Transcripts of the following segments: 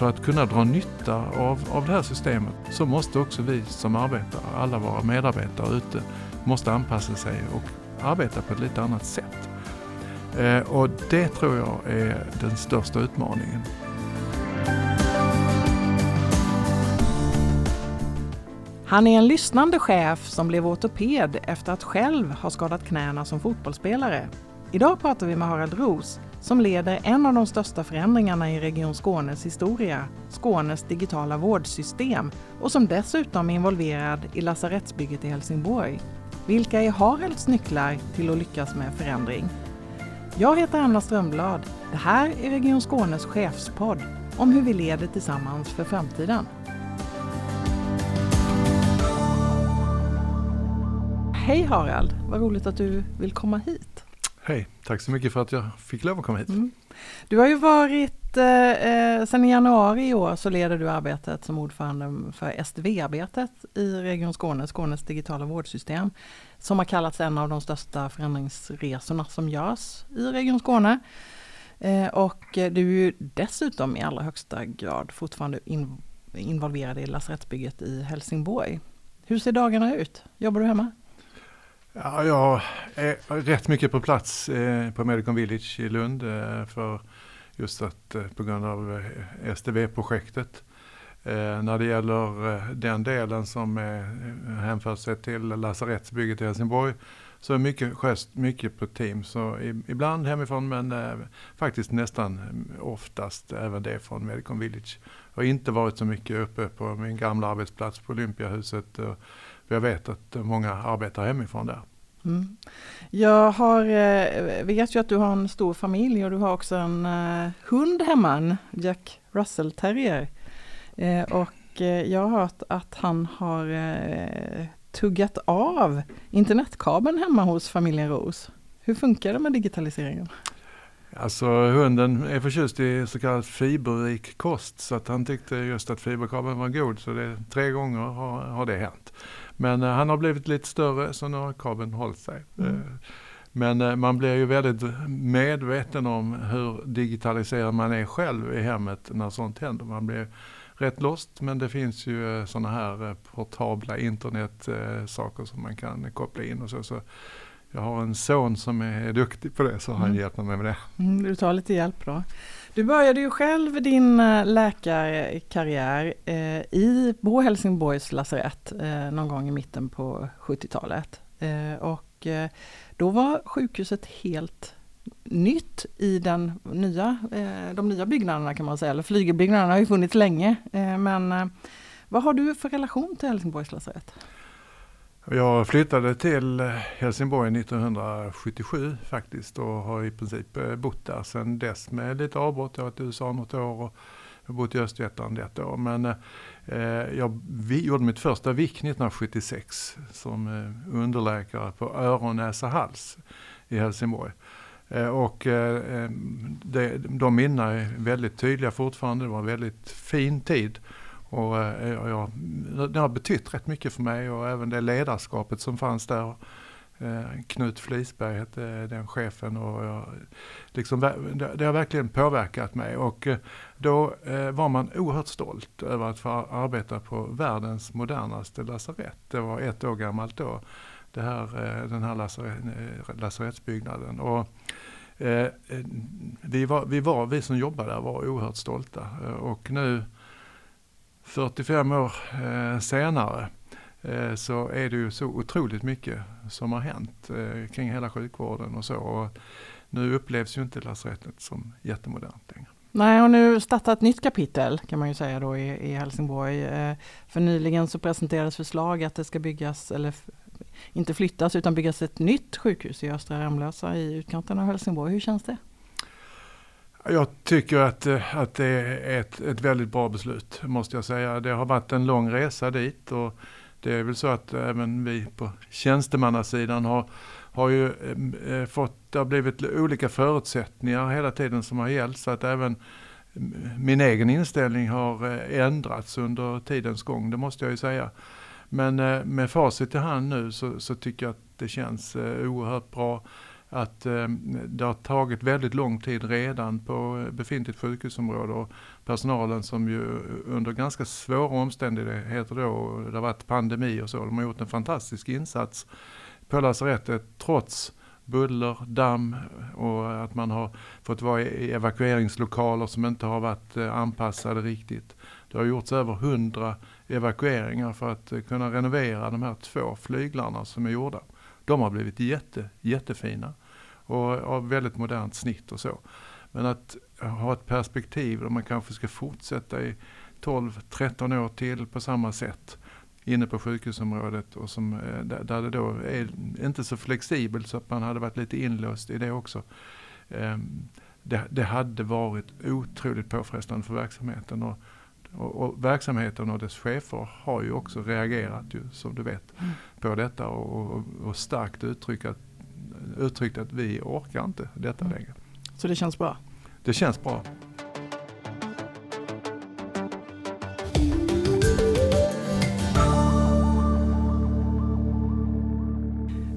för att kunna dra nytta av, av det här systemet så måste också vi som arbetar, alla våra medarbetare ute, måste anpassa sig och arbeta på ett lite annat sätt. Eh, och det tror jag är den största utmaningen. Han är en lyssnande chef som blev ortoped efter att själv ha skadat knäna som fotbollsspelare. Idag pratar vi med Harald Roos som leder en av de största förändringarna i Region Skånes historia, Skånes digitala vårdsystem och som dessutom är involverad i lasarettsbygget i Helsingborg. Vilka är Haralds nycklar till att lyckas med förändring? Jag heter Anna Strömblad. Det här är Region Skånes chefspodd om hur vi leder tillsammans för framtiden. Hej Harald, vad roligt att du vill komma hit. Hej, tack så mycket för att jag fick lov att komma hit. Mm. Du har ju varit, eh, eh sedan i januari i år så leder du arbetet som ordförande för SDV-arbetet i Region Skåne, Skånes digitala vårdsystem, som har kallats en av de största förändringsresorna som görs i Region Skåne. Eh, och du är ju dessutom i allra högsta grad fortfarande in, involverad i lasarettsbygget i Helsingborg. Hur ser dagarna ut? Jobbar du hemma? Ja, jag är rätt mycket på plats eh, på Medicon Village i Lund eh, för just att eh, på grund av eh, SDV-projektet. Eh, när det gäller eh, den delen som hänför sig till lasarettsbygget i Helsingborg så är mycket gest, mycket på team. Så ibland hemifrån men faktiskt nästan mm, oftast även det från Medicon Village. Jag har inte varit så mycket uppe på min gamla arbetsplats på Olympiahuset för jag vet att många arbetar hemifrån där. Mm. Jag har, eh, vet ju att du har en stor familj och du har också en uh, hund hemma, en Jack Russell terrier. Uh, och jag har hört att han har tuggat av internetkabeln hemma hos familjen Ros. Hur funkar det med digitaliseringen? Alltså hunden är förtjust i så kallad fiberrik kost så att han tyckte just att fiberkabeln var god så det, tre gånger har, har det hänt. Men eh, han har blivit lite större så nu har kabeln hållit sig. Mm. Eh, men eh, man blir ju väldigt medveten om hur digitaliserad man är själv i hemmet när sånt händer. Man blir rätt lost men det finns ju sådana här portabla internetsaker som man kan koppla in och så. så jag har en son som är duktig på det så han mm. hjälper mig med det. Mm, du tar lite hjälp då. Du började ju själv din eh, läkarkarriär eh, i, på Helsingborgs lasarett eh, någon gång i mitten på 70-talet. Eh, och eh, då var sjukhuset helt nytt i den nya, eh, de nya byggnaderna kan man säga. Eller flygelbyggnaderna har ju funnits länge. Eh, men eh, vad har du för relation till Helsingborgs lasarett? Jag flyttade till eh, Helsingborg 1977 faktiskt och har i princip eh, bott där sedan dess med lite avbrott. Jag har varit i USA något år och jag har bott i Östergötland ett år. Men eh, eh jag vi, gjorde mitt första VIK 1976 som eh, underläkare på öron, näsa, hals i Helsingborg. Eh, och eh, det, de minnena är väldigt tydliga fortfarande. Det var en väldigt fin tid. Och, eh, och jag, det har betytt rätt mycket för mig och även det ledarskapet som fanns där. Eh, Knut Flisberg hette den chefen och jag, liksom, det, det har verkligen påverkat mig. Och eh, då var man oerhört stolt över att få arbeta på världens modernaste lasarett. Det var ett år gammalt då, det här, den här lasarettsbyggnaden. Och, vi, var, vi, var, vi som jobbade där var oerhört stolta. Och nu 45 år eh, senare eh, så är det ju så otroligt mycket som har hänt eh, kring hela sjukvården och så. Och nu upplevs ju inte lasarettet som jättemodernt längre. Nej, och nu startar ett nytt kapitel kan man ju säga då i, i Helsingborg. För nyligen så presenterades förslag att det ska byggas, eller inte flyttas utan byggas ett nytt sjukhus i Östra Ramlösa i utkanten av Helsingborg. Hur känns det? Jag tycker att, eh, att det är ett, ett väldigt bra beslut, måste jag säga. Det har varit en lång resa dit och det är väl så att även vi på tjänstemannasidan har, har ju eh, eh, fått, det har blivit olika förutsättningar hela tiden som har gällt så att även min egen inställning har ändrats under tidens gång, det måste jag ju säga. Men med facit i hand nu så, så tycker jag att det känns oerhört bra att eh, det har tagit väldigt lång tid redan på befintligt sjukhusområde och personalen som ju under ganska svåra omständigheter då, det har varit pandemi och så, de har gjort en fantastisk insats på lasarettet trots buller, damm och att man har fått vara i evakueringslokaler som inte har varit eh, anpassade riktigt. Det har gjorts över hundra evakueringar för att eh, kunna renovera de här två flyglarna som är gjorda. De har blivit jätte, jättefina och av väldigt modernt snitt och så. Men att ha ett perspektiv där man kanske ska fortsätta i 12-13 år till på samma sätt inne på sjukhusområdet och som, eh, där det då är inte så flexibelt så att man hade varit lite inlåst i det också. Ehm, det, det hade varit otroligt påfrestande för verksamheten. Och, och, och, verksamheten och dess chefer har ju också reagerat, ju, som du vet, mm. på detta och, och, och starkt uttryckt att, uttryckt att vi orkar inte detta mm. längre. Så det känns bra? Det känns bra.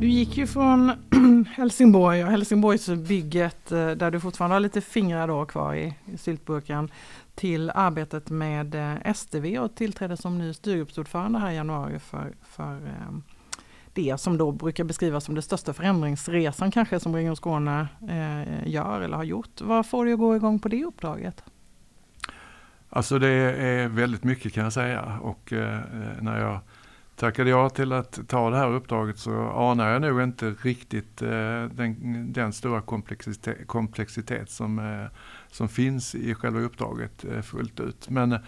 Du gick ju från Helsingborg och Helsingborgsbygget eh, där du fortfarande har lite fingrar då kvar i, i syltburken till arbetet med eh, STV och tillträdde som ny styrgruppsordförande här i januari för, för eh, det som då brukar beskrivas som den största förändringsresan kanske som Region Skåne eh, gör eller har gjort. Vad får du att gå igång på det uppdraget? Alltså det är väldigt mycket kan jag säga och eh, när jag tackade jag till att ta det här uppdraget så anar jag nog inte riktigt eh, den, den, stora komplexitet, komplexitet som, eh, som finns i själva uppdraget eh, fullt ut. Men eh,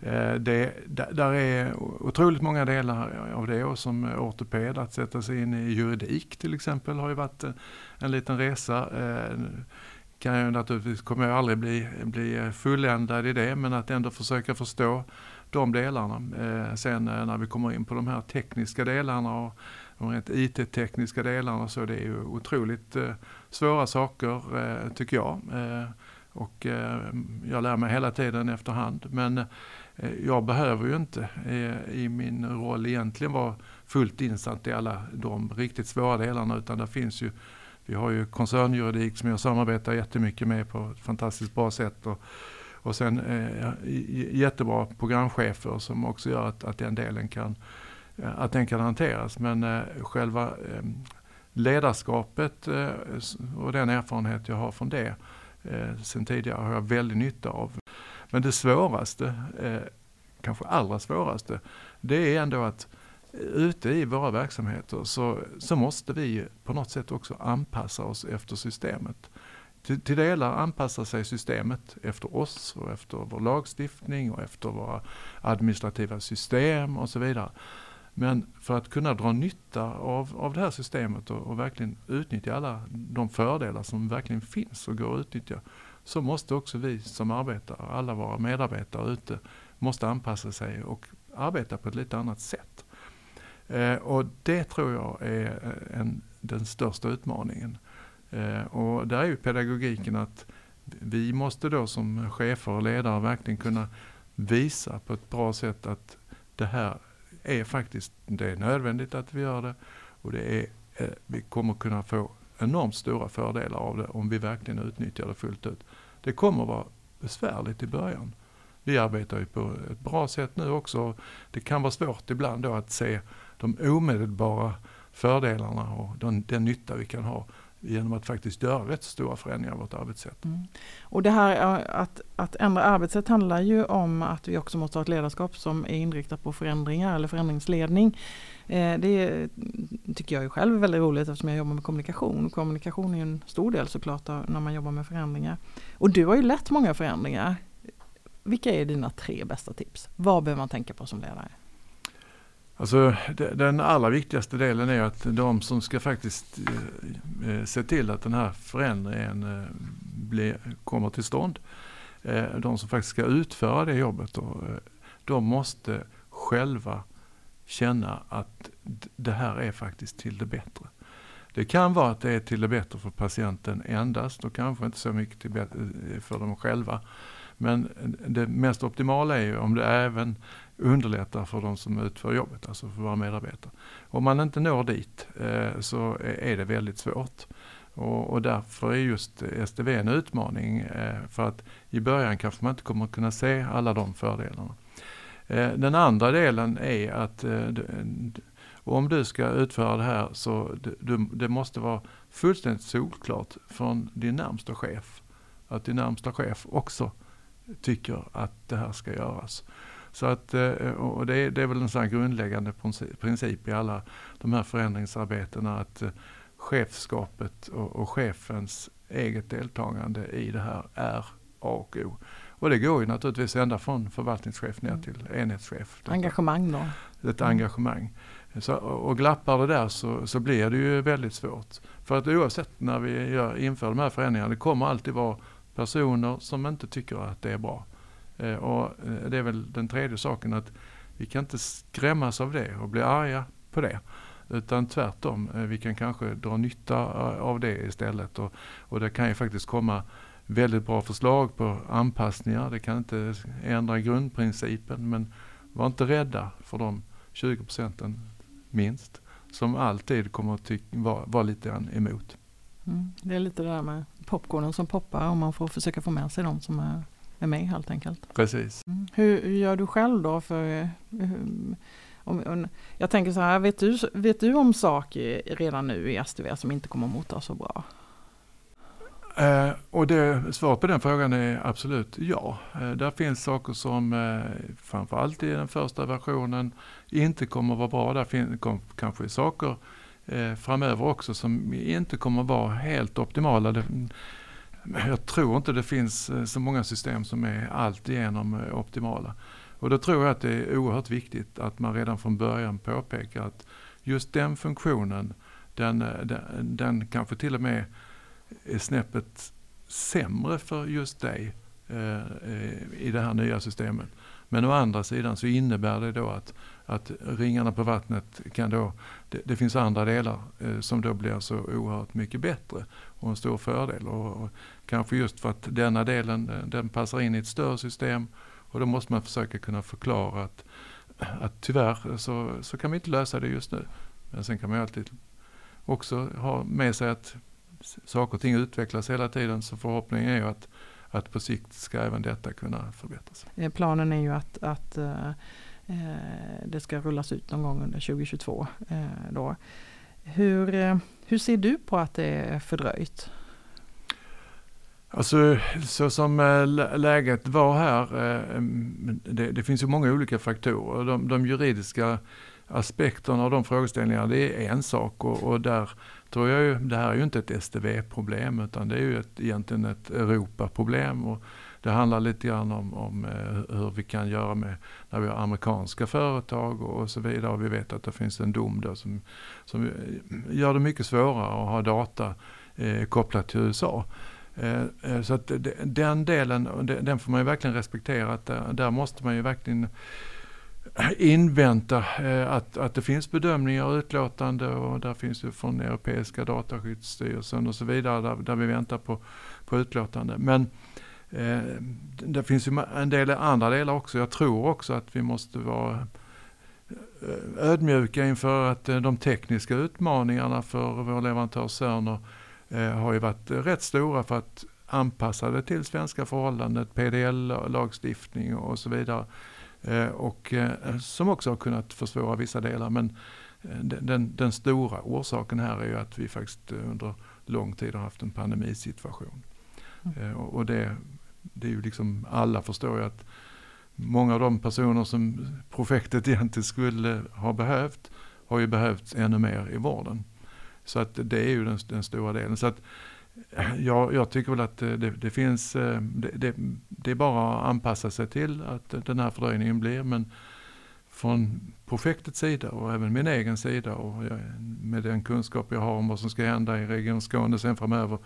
Eh, det, där är otroligt många delar av det och som ortoped att sätta sig in i juridik till exempel har ju varit eh, en, liten resa. Eh, kan jag naturligtvis, kommer jag aldrig bli, bli fulländad i det men att ändå försöka förstå de delarna. Sen när vi kommer in på de här tekniska delarna och de rent IT-tekniska delarna så det är ju otroligt svåra saker tycker jag. Och jag lär mig hela tiden efterhand. Men Eh, jag behöver ju inte eh, i min roll egentligen vara fullt insatt i alla de riktigt svåra delarna utan det finns ju vi har ju koncernjuridik som jag samarbetar jättemycket med på ett fantastiskt bra sätt. Och, och sen eh, jättebra programchefer som också gör att, att den delen kan, eh, att den kan hanteras. Men eh, själva eh, ledarskapet eh, och den erfarenhet jag har från det eh, sen tidigare har jag väldigt nytta av. Men det svåraste, eh, kanske allra svåraste, det är ändå att eh, ute i våra verksamheter så, så måste vi på något sätt också anpassa oss efter systemet. Till, till delar anpassar sig systemet efter oss och efter vår lagstiftning och efter våra administrativa system och så vidare. Men för att kunna dra nytta av, av det här systemet och, och, verkligen utnyttja alla de fördelar som verkligen finns och går att utnyttja så måste också vi som arbetar, alla våra medarbetare ute, måste anpassa sig och arbeta på ett lite annat sätt. Eh, och det tror jag är eh, en, den största utmaningen. Eh, och där är ju pedagogiken att vi måste då som chefer och ledare verkligen kunna visa på ett bra sätt att det här är faktiskt det är nödvändigt att vi gör det och det är, eh, vi kommer kunna få enormt stora fördelar av det om vi verkligen utnyttjar det fullt ut. Det kommer vara besvärligt i början. Vi arbetar ju på ett bra sätt nu också. Det kan vara svårt ibland då att se de omedelbara fördelarna och den, den nytta vi kan ha genom att faktiskt göra rätt stora förändringar i vårt arbetssätt. Mm. Och det här eh, att, att ändra arbetssätt handlar ju om att vi också måste ha ett ledarskap som är inriktat på förändringar eller förändringsledning. Eh, det tycker jag ju själv är väldigt roligt eftersom jag jobbar med kommunikation. Kommunikation är en stor del såklart när man jobbar med förändringar. Och du har ju lett många förändringar. Vilka är dina tre bästa tips? Vad behöver man tänka på som ledare? Alltså, den allra viktigaste delen är att de som ska faktiskt eh, eh, se till att den här förändringen eh, blir, kommer till stånd, de som faktiskt ska utföra det jobbet, då, de måste själva känna att det här är faktiskt till det bättre. Det kan vara att det är till det bättre för patienten endast och kanske inte så mycket till för dem själva. Men det mest optimala är ju om det även underlättar för de som utför jobbet, alltså för våra medarbetare. Om man inte når dit eh, så är det väldigt svårt. Och, därför är just STV en utmaning eh, för att i början kanske man inte kommer att kunna se alla de fördelarna. Eh, den andra delen är att om du ska utföra det här så det måste vara fullständigt solklart från din närmsta chef att din närmsta chef också tycker att det här ska göras. Så att, och det, är, det är väl en sån grundläggande princip i alla de här förändringsarbetena att chefskapet och, och chefens eget deltagande i det här är A och O. Och det går ju naturligtvis ända från förvaltningschef ner mm. till enhetschef. Engagemang då? Ett mm. engagemang. Så, och glappar det där så, så blir det ju väldigt svårt. För att oavsett när vi gör, inför de här förändringarna, det kommer alltid vara personer som inte tycker att det är bra. Eh, och eh, det är väl den tredje saken att vi kan inte skrämmas av det och bli arga på det. Utan tvärtom, eh, vi kan kanske dra nytta av det istället. Och, och det kan ju faktiskt komma väldigt bra förslag på anpassningar. Det kan inte ändra grundprincipen men var inte rädda för de 20 procenten minst som alltid kommer att vara, vara lite grann emot. Mm. Det är lite det där med popcornen som poppar och man får försöka få med sig de som är, med helt enkelt. Precis. Mm. Hur gör du själv då? för eh, om, om, Jag tänker så här, vet du, vet du om saker redan nu i STV som inte kommer att mottas så bra? Eh, och det, svaret på den frågan är absolut ja. Eh, där finns saker som eh, framförallt i den första versionen inte kommer att vara bra. Där finns kom, kanske saker eh, framöver också som inte kommer att vara helt optimala. Det, jag tror inte det finns eh, så många system som är alltigenom eh, optimala. Och då tror jag att det är oerhört viktigt att man redan från början påpekar att just den funktionen, den, eh, den, den kanske till och med är snäppet sämre för just dig eh, i det här nya systemet. Men å andra sidan så innebär det då att, att ringarna på vattnet kan då, det, det finns andra delar eh, som då blir så oerhört mycket bättre och en stor fördel. Och, och kanske just för att denna delen eh, den passar in i ett större system och då måste man försöka kunna förklara att, att tyvärr så, så kan vi inte lösa det just nu. Men sen kan man ju alltid också ha med sig att saker och ting utvecklas hela tiden så förhoppningen är ju att, att på sikt ska även detta kunna förbättras. Eh, planen är ju att, att uh, det ska rullas ut någon gång under 2022. Uh, då. Hur, uh, hur ser du på att det är fördröjt? Alltså så som läget var här, det, det finns ju många olika faktorer. De, de juridiska aspekterna av de frågeställningarna, det är en sak och, och där tror jag ju, det här är ju inte ett STV-problem utan det är ju ett, egentligen ett Europaproblem. Och det handlar lite grann om, om eh, hur vi kan göra med när vi har amerikanska företag och så vidare. Och vi vet att det finns en dom där som, som eh, gör det mycket svårare att ha data eh, kopplat till USA. Eh, eh, så att den delen, den får man ju verkligen respektera. Att där, där måste man ju verkligen invänta eh, att, att det finns bedömningar och utlåtande och där finns ju från Europeiska dataskyddsstyrelsen och så vidare där, där vi väntar på, på utlåtande. Men eh, det finns ju en del andra delar också. Jag tror också att vi måste vara eh, ödmjuka inför att eh, de tekniska utmaningarna för vår leverantör Cerner eh, har ju varit rätt stora för att anpassa det till svenska förhållanden, PDL-lagstiftning och så vidare. Eh, och eh, som också har kunnat försvåra vissa delar. Men eh, den, den stora orsaken här är ju att vi faktiskt under lång tid har haft en pandemisituation. Mm. Och det, det är ju liksom, alla förstår ju att många av de personer som projektet egentligen skulle ha behövt har ju behövts ännu mer i vården. Så att det är ju den, den stora delen. Så att jag, jag tycker väl att eh, det, det finns, eh, det, det, det, är bara att anpassa sig till att den här fördröjningen blir. Men från projektets sida och även min egen sida och med den kunskap jag har om vad som ska hända i Region Skåne sen framöver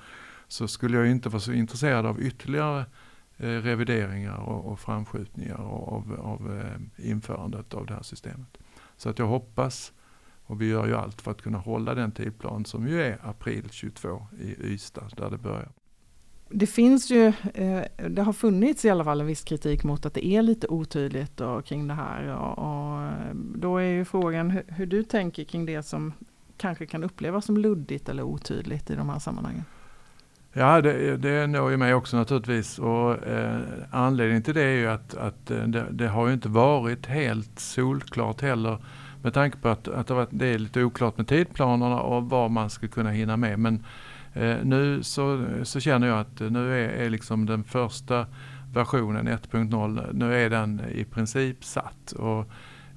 så skulle jag inte vara så intresserad av ytterligare eh, revideringar och, och framskjutningar av, av eh, införandet av det här systemet. Så att jag hoppas och vi gör ju allt för att kunna hålla den tidplan som ju är april 22 i Ystad där det börjar. Det finns ju, eh, det har funnits i alla fall en viss kritik mot att det är lite otydligt och, kring det här. Och, och då är ju frågan hur, hur, du tänker kring det som kanske kan upplevas som luddigt eller otydligt i de här sammanhangen? Ja, det, det når ju mig också naturligtvis. Och, eh, anledningen till det är ju att, att eh, det, det, har ju inte varit helt solklart heller med tanke på att, att det, är lite oklart med tidplanerna och vad man ska kunna hinna med. Men eh, nu så, så känner jag att nu är, är liksom den första versionen 1.0, nu är den i princip satt. Och,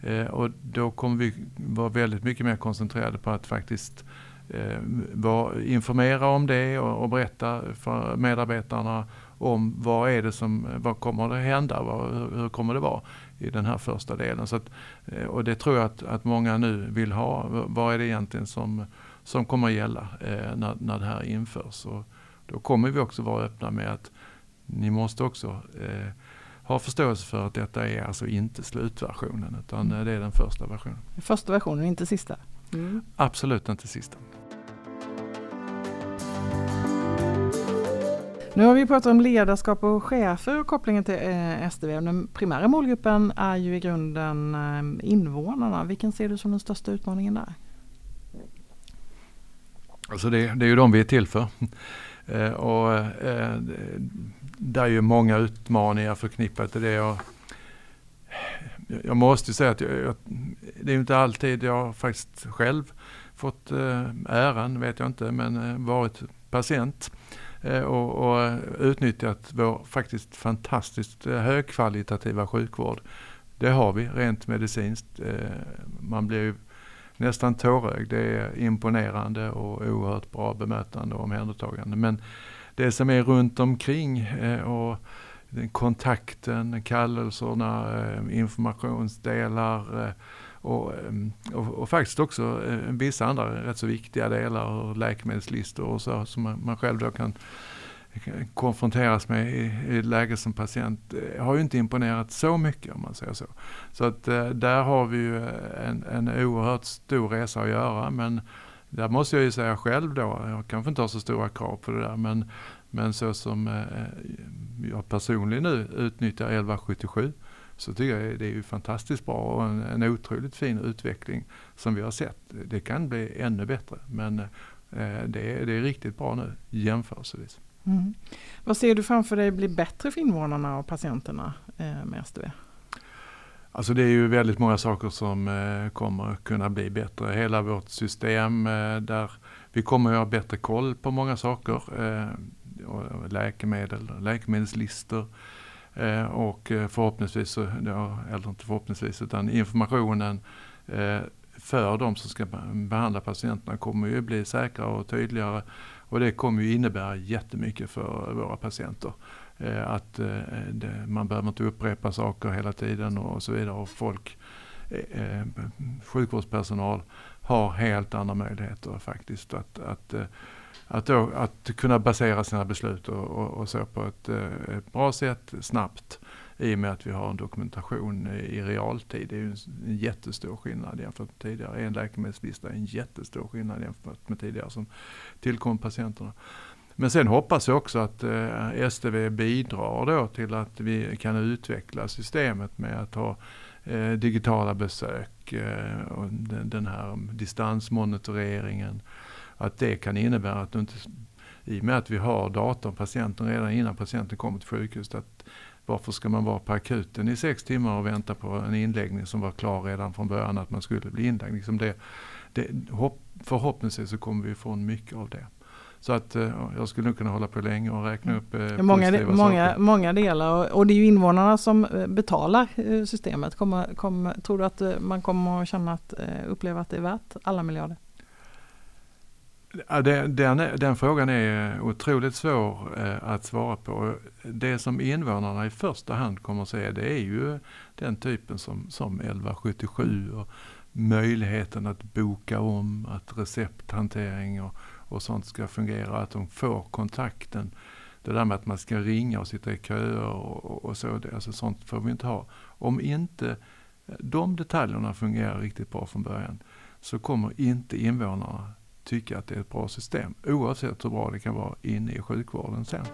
eh, och då kommer vi vara väldigt mycket mer koncentrerade på att faktiskt eh, var, informera om det och, och, berätta för medarbetarna om vad är det som, vad kommer det hända, vad, hur, hur kommer det vara i den här första delen. Så att, eh, och det tror jag att, att många nu vill ha. Vad är det egentligen som, som kommer att gälla eh, när, när det här införs? Och då kommer vi också vara öppna med att ni måste också eh, ha förståelse för att detta är alltså inte slutversionen utan mm. det är den första versionen. Första versionen, inte sista? Mm. Absolut inte sista. Nu har vi pratat om ledarskap och chefer och kopplingen till eh, SDV. Den primära målgruppen är ju i grunden eh, invånarna. Vilken ser du som den största utmaningen där? Alltså det, det är ju de vi är till för. Eh, och, eh, det är ju många utmaningar förknippat till det. Och jag måste säga att jag, jag, det är inte alltid jag faktiskt själv fått eh, äran, vet jag inte, men eh, varit patient eh, Eh, och, och utnyttjat vår faktiskt fantastiskt eh, högkvalitativa sjukvård. Det har vi rent medicinskt. Eh, man blir ju nästan tårögd. Det är imponerande och oerhört bra bemötande och omhändertagande. Men det som är runt omkring och kontakten, kallelserna, informationsdelar och, ehm, och, och, faktiskt också eh, vissa andra rätt så viktiga delar, läkemedelslistor och så som man, man själv då kan konfronteras med i, i ett läge som patient eh, har ju inte imponerat så mycket om man säger så. Så att eh, där har vi ju en, en oerhört stor resa att göra men där måste jag ju säga själv då, jag kanske inte har så stora krav på det där, men, men så som jag personligen nu utnyttjar 1177 så tycker jag det är ju fantastiskt bra och en, en otroligt fin utveckling som vi har sett. Det kan bli ännu bättre men eh, det, är, det är riktigt bra nu jämförelsevis. Mm. Vad ser du framför dig blir bättre för invånarna och patienterna eh, med STV? Alltså det är ju väldigt många saker som eh, kommer kunna bli bättre. Hela vårt system eh, där vi kommer att ha bättre koll på många saker. Eh, läkemedel, läkemedelslistor eh, och eh, förhoppningsvis, eller inte förhoppningsvis, utan informationen eh, för de som ska behandla patienterna kommer ju bli säkrare och tydligare. Och det kommer ju innebära jättemycket för våra patienter. Eh, att eh, det, man behöver inte upprepa saker hela tiden och så vidare. Och folk, eh, eh sjukvårdspersonal har helt andra möjligheter faktiskt att, att eh, att, då, att kunna basera sina beslut och, och, och så på ett, eh, ett, bra sätt, snabbt, i och med att vi har en dokumentation i realtid. Det är ju en jättestor skillnad jämfört med tidigare. En läkemedelslista är en jättestor skillnad jämfört med tidigare som tillkom patienterna. Men sen hoppas jag också att eh, STV bidrar då till att vi kan utveckla systemet med att ha eh, digitala besök eh, och den, den, här distansmonitoreringen. Att det kan innebära att du inte, i och med att vi har datorn, patienten redan innan patienten kommer till sjukhuset, att varför ska man vara på akuten i sex timmar och vänta på en inläggning som var klar redan från början att man skulle bli inlagd? Liksom det, det, förhoppningsvis så kommer vi ifrån mycket av det. Så att eh, jag skulle nog kunna hålla på länge och räkna upp eh, många, de, många, många delar och, och, det är ju invånarna som eh, betalar eh, systemet. Kommer, kommer, tror du att man kommer att känna att, uppleva att det är värt alla miljarder? Ja, den, den, den, frågan är otroligt svår att svara på. Det som invånarna i första hand kommer att se det är ju den typen som, som 1177 och möjligheten att boka om, att recepthantering och, och sånt ska fungera, att de får kontakten. Det där med att man ska ringa och sitta i köer och, och så, det, alltså sånt får vi inte ha. Om inte de detaljerna fungerar riktigt bra från början så kommer inte invånarna tycka att det är ett bra system oavsett hur bra det kan vara inne i sjukvården sen.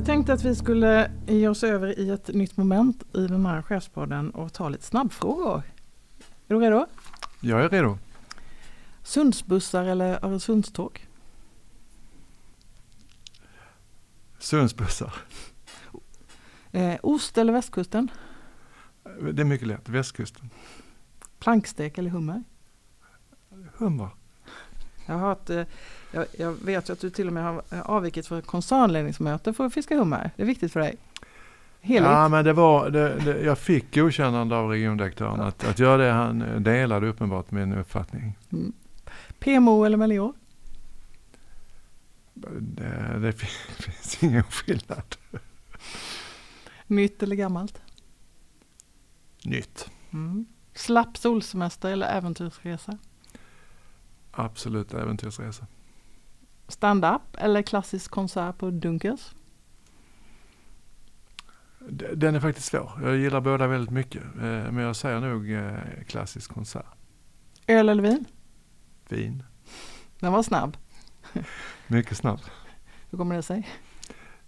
Jag tänkte att vi skulle ge oss över i ett nytt moment i den här chefspodden och ta lite snabbfrågor. Är du redo? Jag är redo. Sundsbussar eller Öresundståg? Sundsbussar. Eh, ost eller västkusten? Det är mycket lätt. Västkusten. Plankstek eller hummer? Hummer. Jag, har hört, eh, jag, jag vet att du till och med har avvikit för koncernledningsmöte för att fiska hummer. Det är viktigt för dig. Heligt. Ja, men det var, det, det, jag fick godkännande av regiondirektören att, att göra det. Han delade uppenbart min uppfattning. Mm. PMO eller Melior? Det, det finns ingen skillnad. Nytt eller gammalt? Nytt. Mm. Slapp solsemester eller äventyrsresa? Absolut äventyrsresa. Stand-up eller klassisk konsert på Dunkers? Den är faktiskt svår. Jag gillar båda väldigt mycket. Eh, men jag säger nog eh, klassisk konsert. Öl eller vin? Vin. Den var snabb. Mycket snabb. Hur kommer det sig?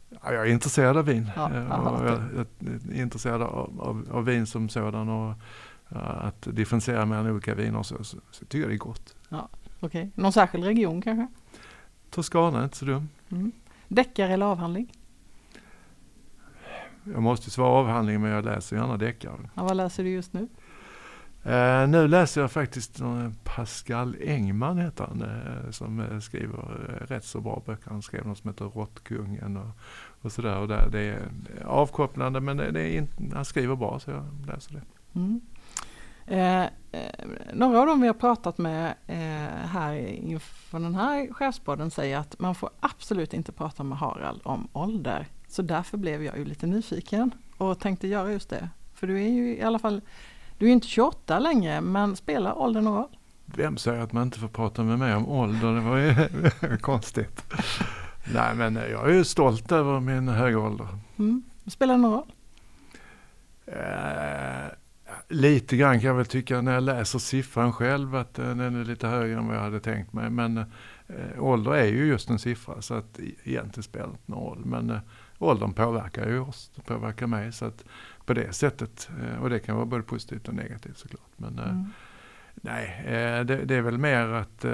Ja, jag är intresserad av vin. Ja, Eh, jag är intresserad av, av, av vin som sådan och att differentiera mellan olika viner så, så, så tycker jag det är gott. Ja, Okej, okay. någon särskild region kanske? Toscana är inte så dum. Mm. Deckare eller avhandling? Jag måste svara avhandling men jag läser gärna deckare. Ja, vad läser du just nu? Uh, nu läser jag faktiskt uh, Pascal Engman heter han, uh, som skriver rätt så bra böcker. Han skrev något som heter Råttkungen och, och sådär. Och det är avkopplande men det, det är in, han skriver bra så jag läser det. Mm. Eh, några av dem vi har pratat med eh, här inför den här chefspodden säger att man får absolut inte prata med Harald om ålder. Så därför blev jag ju lite nyfiken och tänkte göra just det. För du är ju i alla fall, du är inte 28 längre men spelar åldern någon roll? Vem säger att man inte får prata med mig om ålder? Det var ju konstigt. Nej men jag är ju stolt över min höga ålder. Mm. Spelar det någon roll? Eh, Lite grann kan jag väl tycka när jag läser siffran själv att den är lite högre än vad jag hade tänkt mig. Men äh, ålder är ju just en siffra så att egentligen spelar det inte någon roll. Men äh, åldern påverkar ju oss, det påverkar mig. Så att på det sättet, äh, och det kan vara både positivt och negativt såklart. Men mm. nej, det, det, är väl mer att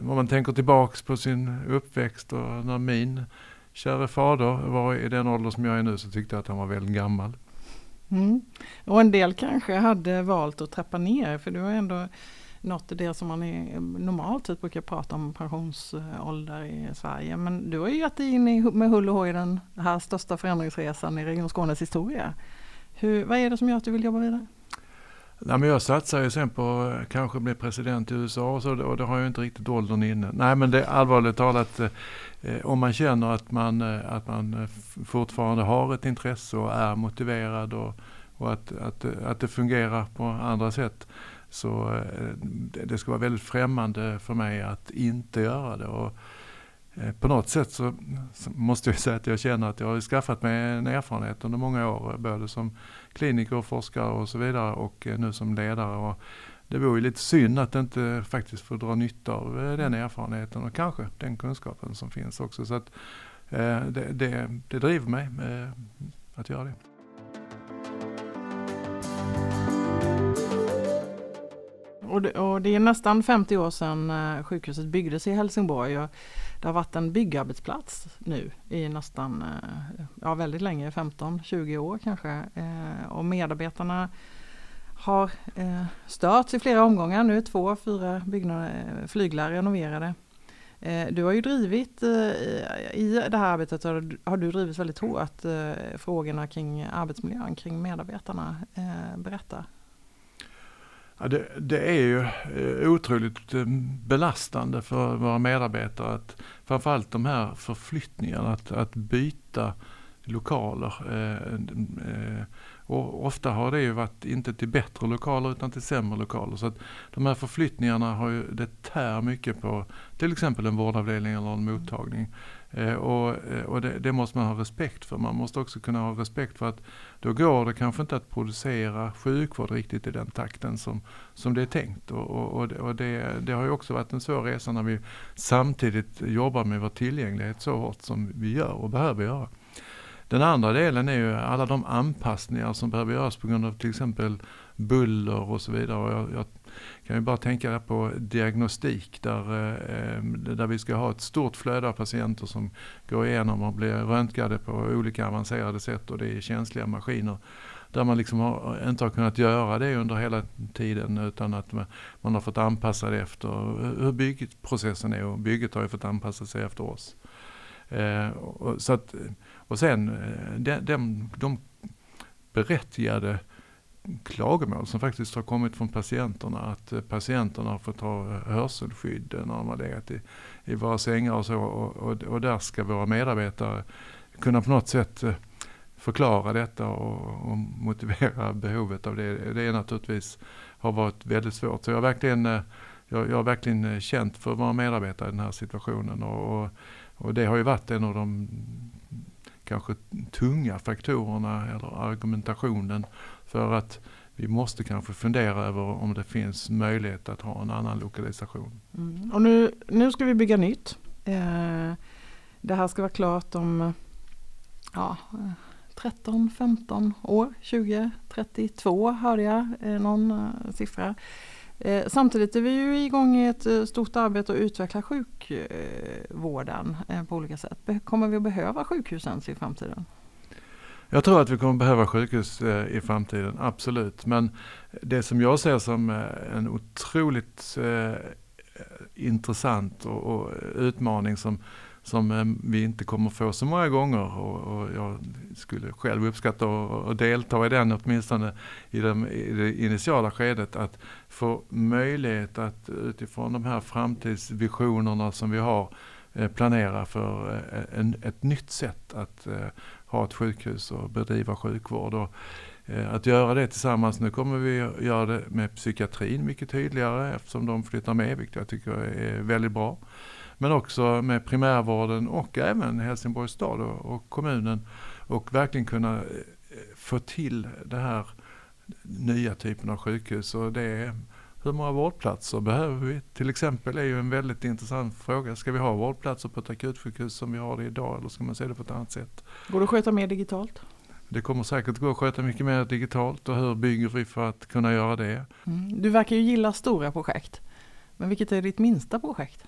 om man tänker tillbaks på sin uppväxt och när min kära fader var i den ålder som jag är nu så tyckte jag att han var väldigt gammal. Mm. Och en del kanske hade valt att trappa ner för du har ändå nått det som man är, normalt sett brukar prata om pensionsålder i Sverige. Men du har ju gett dig in i, med hull och hår i den här största förändringsresan i Region Skånes historia. Hur, vad är det som gör att du vill jobba vidare? Nej, men jag satsar ju sen på att kanske bli president i USA och, så, och det har ju inte riktigt åldern inne. Nej men det är allvarligt talat, eh, om man känner att man, eh, att man eh, fortfarande har ett intresse och är motiverad och, och att, att, att det fungerar på andra sätt. Så eh, det, det ska vara väldigt främmande för mig att inte göra det. Och, eh, på något sätt så, måste jag säga att jag känner att jag har skaffat mig en erfarenhet under många år, både som kliniker och forskare och så vidare och eh, nu som ledare. Och det vore ju lite synd att inte faktiskt få dra nytta av eh, den erfarenheten och kanske den kunskapen som finns också. Så att, eh, det, det, det driver mig att göra det. Och det, och det, är nästan 50 år sedan eh, sjukhuset byggdes i Helsingborg. Och det har varit en byggarbetsplats nu i nästan, eh, ja väldigt länge, 15-20 år kanske. Eh, och medarbetarna har störts i flera omgångar nu, två av fyra byggnader, flyglar renoverade. Du har ju drivit i det här arbetet har du drivit väldigt hårt frågorna kring arbetsmiljön, kring medarbetarna. Berätta. Ja, det, det, är ju eh, otroligt eh, belastande för våra medarbetare att framförallt de här förflyttningarna, att, att byta lokaler. Och ofta har det ju varit inte till bättre lokaler utan till sämre lokaler. Så att de här förflyttningarna har ju, det tär mycket på till exempel en vårdavdelning eller en mottagning. Eh, och, eh, och det, det, måste man ha respekt för. Man måste också kunna ha respekt för att då går det kanske inte att producera sjukvård riktigt i den takten som, som det är tänkt. Och, och, och det, det, har ju också varit en svår resa när vi samtidigt jobbar med vår tillgänglighet så hårt som vi gör och behöver göra. Den andra delen är ju alla de anpassningar som behöver göras på grund av till exempel buller och så vidare. Och jag, jag kan vi bara tänka på diagnostik där, eh, eh, där vi ska ha ett stort flöde av patienter som går igenom och blir röntgade på olika avancerade sätt och det är känsliga maskiner. Där man liksom har, inte har kunnat göra det under hela tiden utan att man, man har fått anpassa det efter hur byggprocessen är och bygget har ju fått anpassa sig efter oss. Eh, och, så att, och sen eh, de, de, de berättigade klagomål som faktiskt har kommit från patienterna. Att eh, patienterna har fått ha hörselskydd när de har legat i, i våra sängar och så. Och, och, och, där ska våra medarbetare kunna på något sätt eh, förklara detta och, och motivera behovet av det. Det är naturligtvis har varit väldigt svårt. Så jag har verkligen, eh, jag, jag har verkligen känt för våra medarbetare i den här situationen. Och, och, och det har ju varit en av de kanske tunga faktorerna eller argumentationen för att vi måste kanske fundera över om det finns möjlighet att ha en annan lokalisation. Mm. Och nu, nu ska vi bygga nytt. Eh, det här ska vara klart om ja, 13-15 år, 2032 hörde jag eh, någon eh, siffra. Eh, samtidigt är vi ju igång i ett eh, stort arbete att utveckla sjukvården eh, på olika sätt. Kommer vi att behöva sjukhus i framtiden? Jag tror att vi kommer behöva sjukhus eh, i framtiden, absolut. Men det som jag ser som eh, en otroligt eh, intressant och, utmaning som som vi inte kommer få så många gånger och, och jag skulle själv uppskatta att delta i den åtminstone i, de, i det initiala skedet att få möjlighet att utifrån de här framtidsvisionerna som vi har planera för en, ett nytt sätt att ha ett sjukhus och bedriva sjukvård. Och, eh, att göra det tillsammans, nu kommer vi göra det med psykiatrin mycket tydligare eftersom de flyttar med, vilket jag tycker är väldigt bra men också med primärvården och även Helsingborgs stad och, kommunen och verkligen kunna eh, få till det här nya typen av sjukhus. Och det är, hur många vårdplatser behöver vi? Till exempel är ju en väldigt intressant fråga. Ska vi ha vårdplatser på ett akutsjukhus som vi har det idag eller ska man se det på ett annat sätt? Går det att sköta mer digitalt? Det kommer säkert gå att sköta mycket mer digitalt och hur bygger vi för att kunna göra det? Mm. Du verkar ju gilla stora projekt. Men vilket är ditt minsta projekt?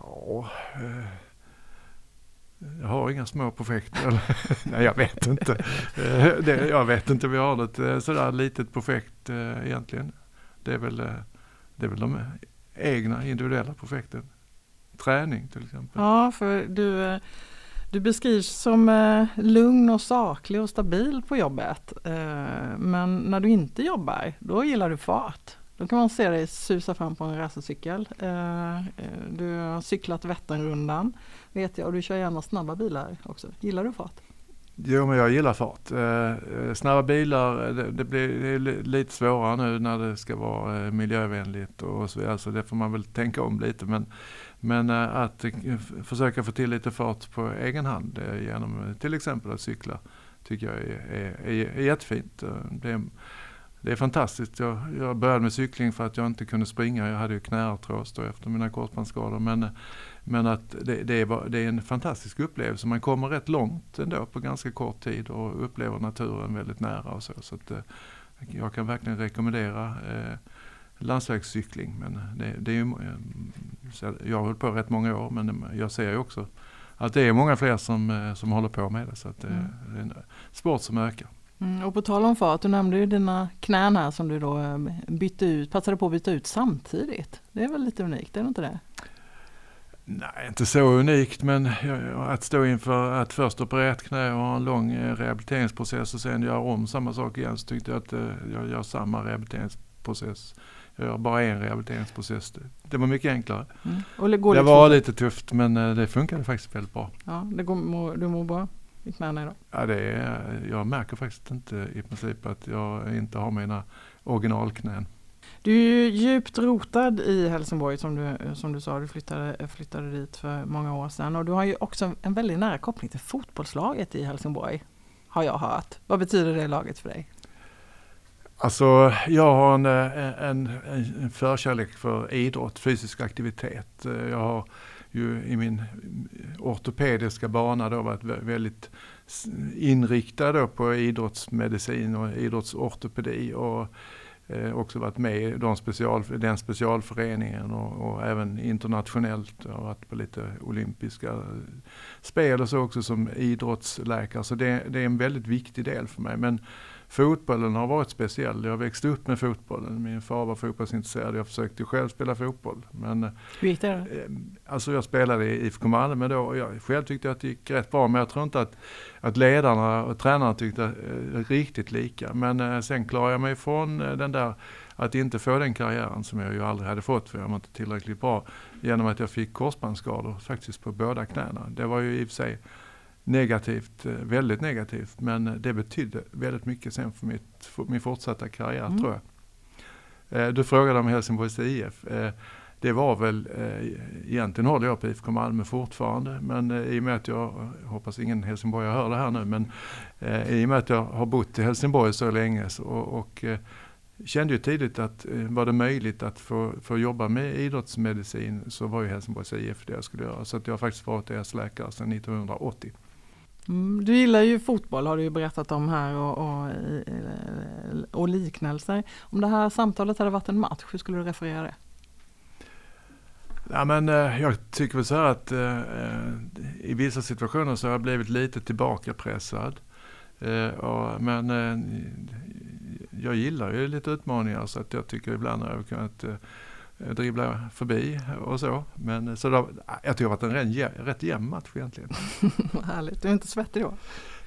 Ja, eh, jag har inga små projekt. Nej, jag vet inte. Eh, det, jag vet inte om jag har något eh, sådär litet projekt eh, egentligen. Det är väl, det är väl de egna individuella projekten. Träning till exempel. Ja, för du, du beskrivs som lugn och saklig och stabil på jobbet. Men när du inte jobbar, då gillar du fart. Då kan man se dig susa fram på en racercykel. Du har cyklat Vätternrundan vet jag och du kör gärna snabba bilar också. Gillar du fart? Jo, men jag gillar fart. Eh, eh snabba bilar, eh, det, blir det är lite svårare nu när det ska vara eh, miljövänligt och så vidare. Så det får man väl tänka om lite. Men, men att försöka få till lite fart på egen hand genom till exempel att cykla tycker jag är, är, är, är jättefint. Det det är fantastiskt. Jag, jag började med cykling för att jag inte kunde springa. Jag hade ju knäartros efter mina korsbandsskador. Men, men att det, det, är, det är en fantastisk upplevelse. Man kommer rätt långt ändå på ganska kort tid och upplever naturen väldigt nära och så. så att, eh, jag kan verkligen rekommendera eh, landsvägscykling. Men det, det är ju, eh, jag har hållit på rätt många år men jag ser ju också att det är många fler som, eh, som håller på med det. Så att det, mm. det är en sport som ökar. Mm, och på tal om fart, du nämnde ju dina knän här som du då eh, bytte ut, passade på att byta ut samtidigt. Det är väl lite unikt, är det inte det? Nej, inte så unikt men att stå inför att först operera ett knä och ha en lång eh, rehabiliteringsprocess och sen göra om samma sak igen så tyckte jag att eh, jag gör samma rehabiliteringsprocess göra bara en rehabiliteringsprocess. Det var mycket enklare. Mm. Det, det var lite tufft men det funkade faktiskt väldigt bra. Ja, det går, du mår bra i knäna idag? Ja, det är, jag märker faktiskt inte i princip att jag inte har mina originalknän. Du är djupt rotad i Helsingborg som du, som du sa, du flyttade, flyttade dit för många år sedan och du har ju också en väldigt nära koppling till fotbollslaget i Helsingborg, har jag hört. Vad betyder det laget för dig? Alltså, jag har en, en, en förkärlek för idrott, fysisk aktivitet. Jag har ju i min ortopediska bana då varit väldigt inriktad på idrottsmedicin och idrottsortopedi. Och eh, också varit med i de special, den specialföreningen och, och även internationellt. och varit på lite olympiska spel och så också som idrottsläkare. Så det, det är en väldigt viktig del för mig. Men fotbollen har varit speciell. Jag växte upp med fotbollen. Min far var fotbollsintresserad. Jag försökte själv spela fotboll. Men, Hur gick det då? Eh, alltså jag spelade i IFK Malmö då. Jag själv tyckte att det gick rätt bra. Men jag tror inte att, att ledarna och tränarna tyckte eh, riktigt lika. Men eh, sen klarade jag mig ifrån eh, den där att inte få den karriären som jag ju aldrig hade fått för jag var inte tillräckligt bra. Genom att jag fick korsbandsskador faktiskt på båda knäna. Det var ju i och för sig negativt, eh, väldigt negativt. Men det betydde väldigt mycket sen för, mitt, för min fortsatta karriär mm. tror jag. Eh, du frågade om Helsingborgs IF. Eh, det var väl, egentligen håller jag på IFK Malmö fortfarande. Men i och med att jag, jag hoppas ingen Helsingborgare hör det här nu, men i och med att jag har bott i Helsingborg så länge så, och, och kände ju tidigt att var det möjligt att få, få jobba med idrottsmedicin så var ju Helsingborgs IF det jag skulle göra. Så att jag har faktiskt varit deras läkare sedan 1980. Mm, du gillar ju fotboll har du ju berättat om här och, och, och, liknelser. Om det här samtalet hade varit en match, hur skulle du referera det? Ja, men, eh, jag tycker väl så här att eh, i vissa situationer så har jag blivit lite tillbakapressad. Eh, och, men eh, jag gillar ju lite utmaningar så att jag tycker ibland har jag kunnat eh, dribbla förbi och så. Men så då, jag tycker att det har varit en rätt jämn match egentligen. vad härligt, du är inte svettig då?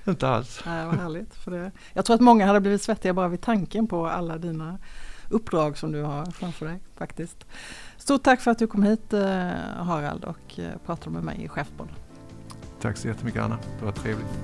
Inte alls. Nej, vad härligt. För det. Jag tror att många hade blivit svettiga bara vid tanken på alla dina uppdrag som du har framför dig faktiskt. Stort tack för att du kom hit eh, Harald och eh, pratade med mig i Chefspodd. Tack så jättemycket Anna, det var trevligt.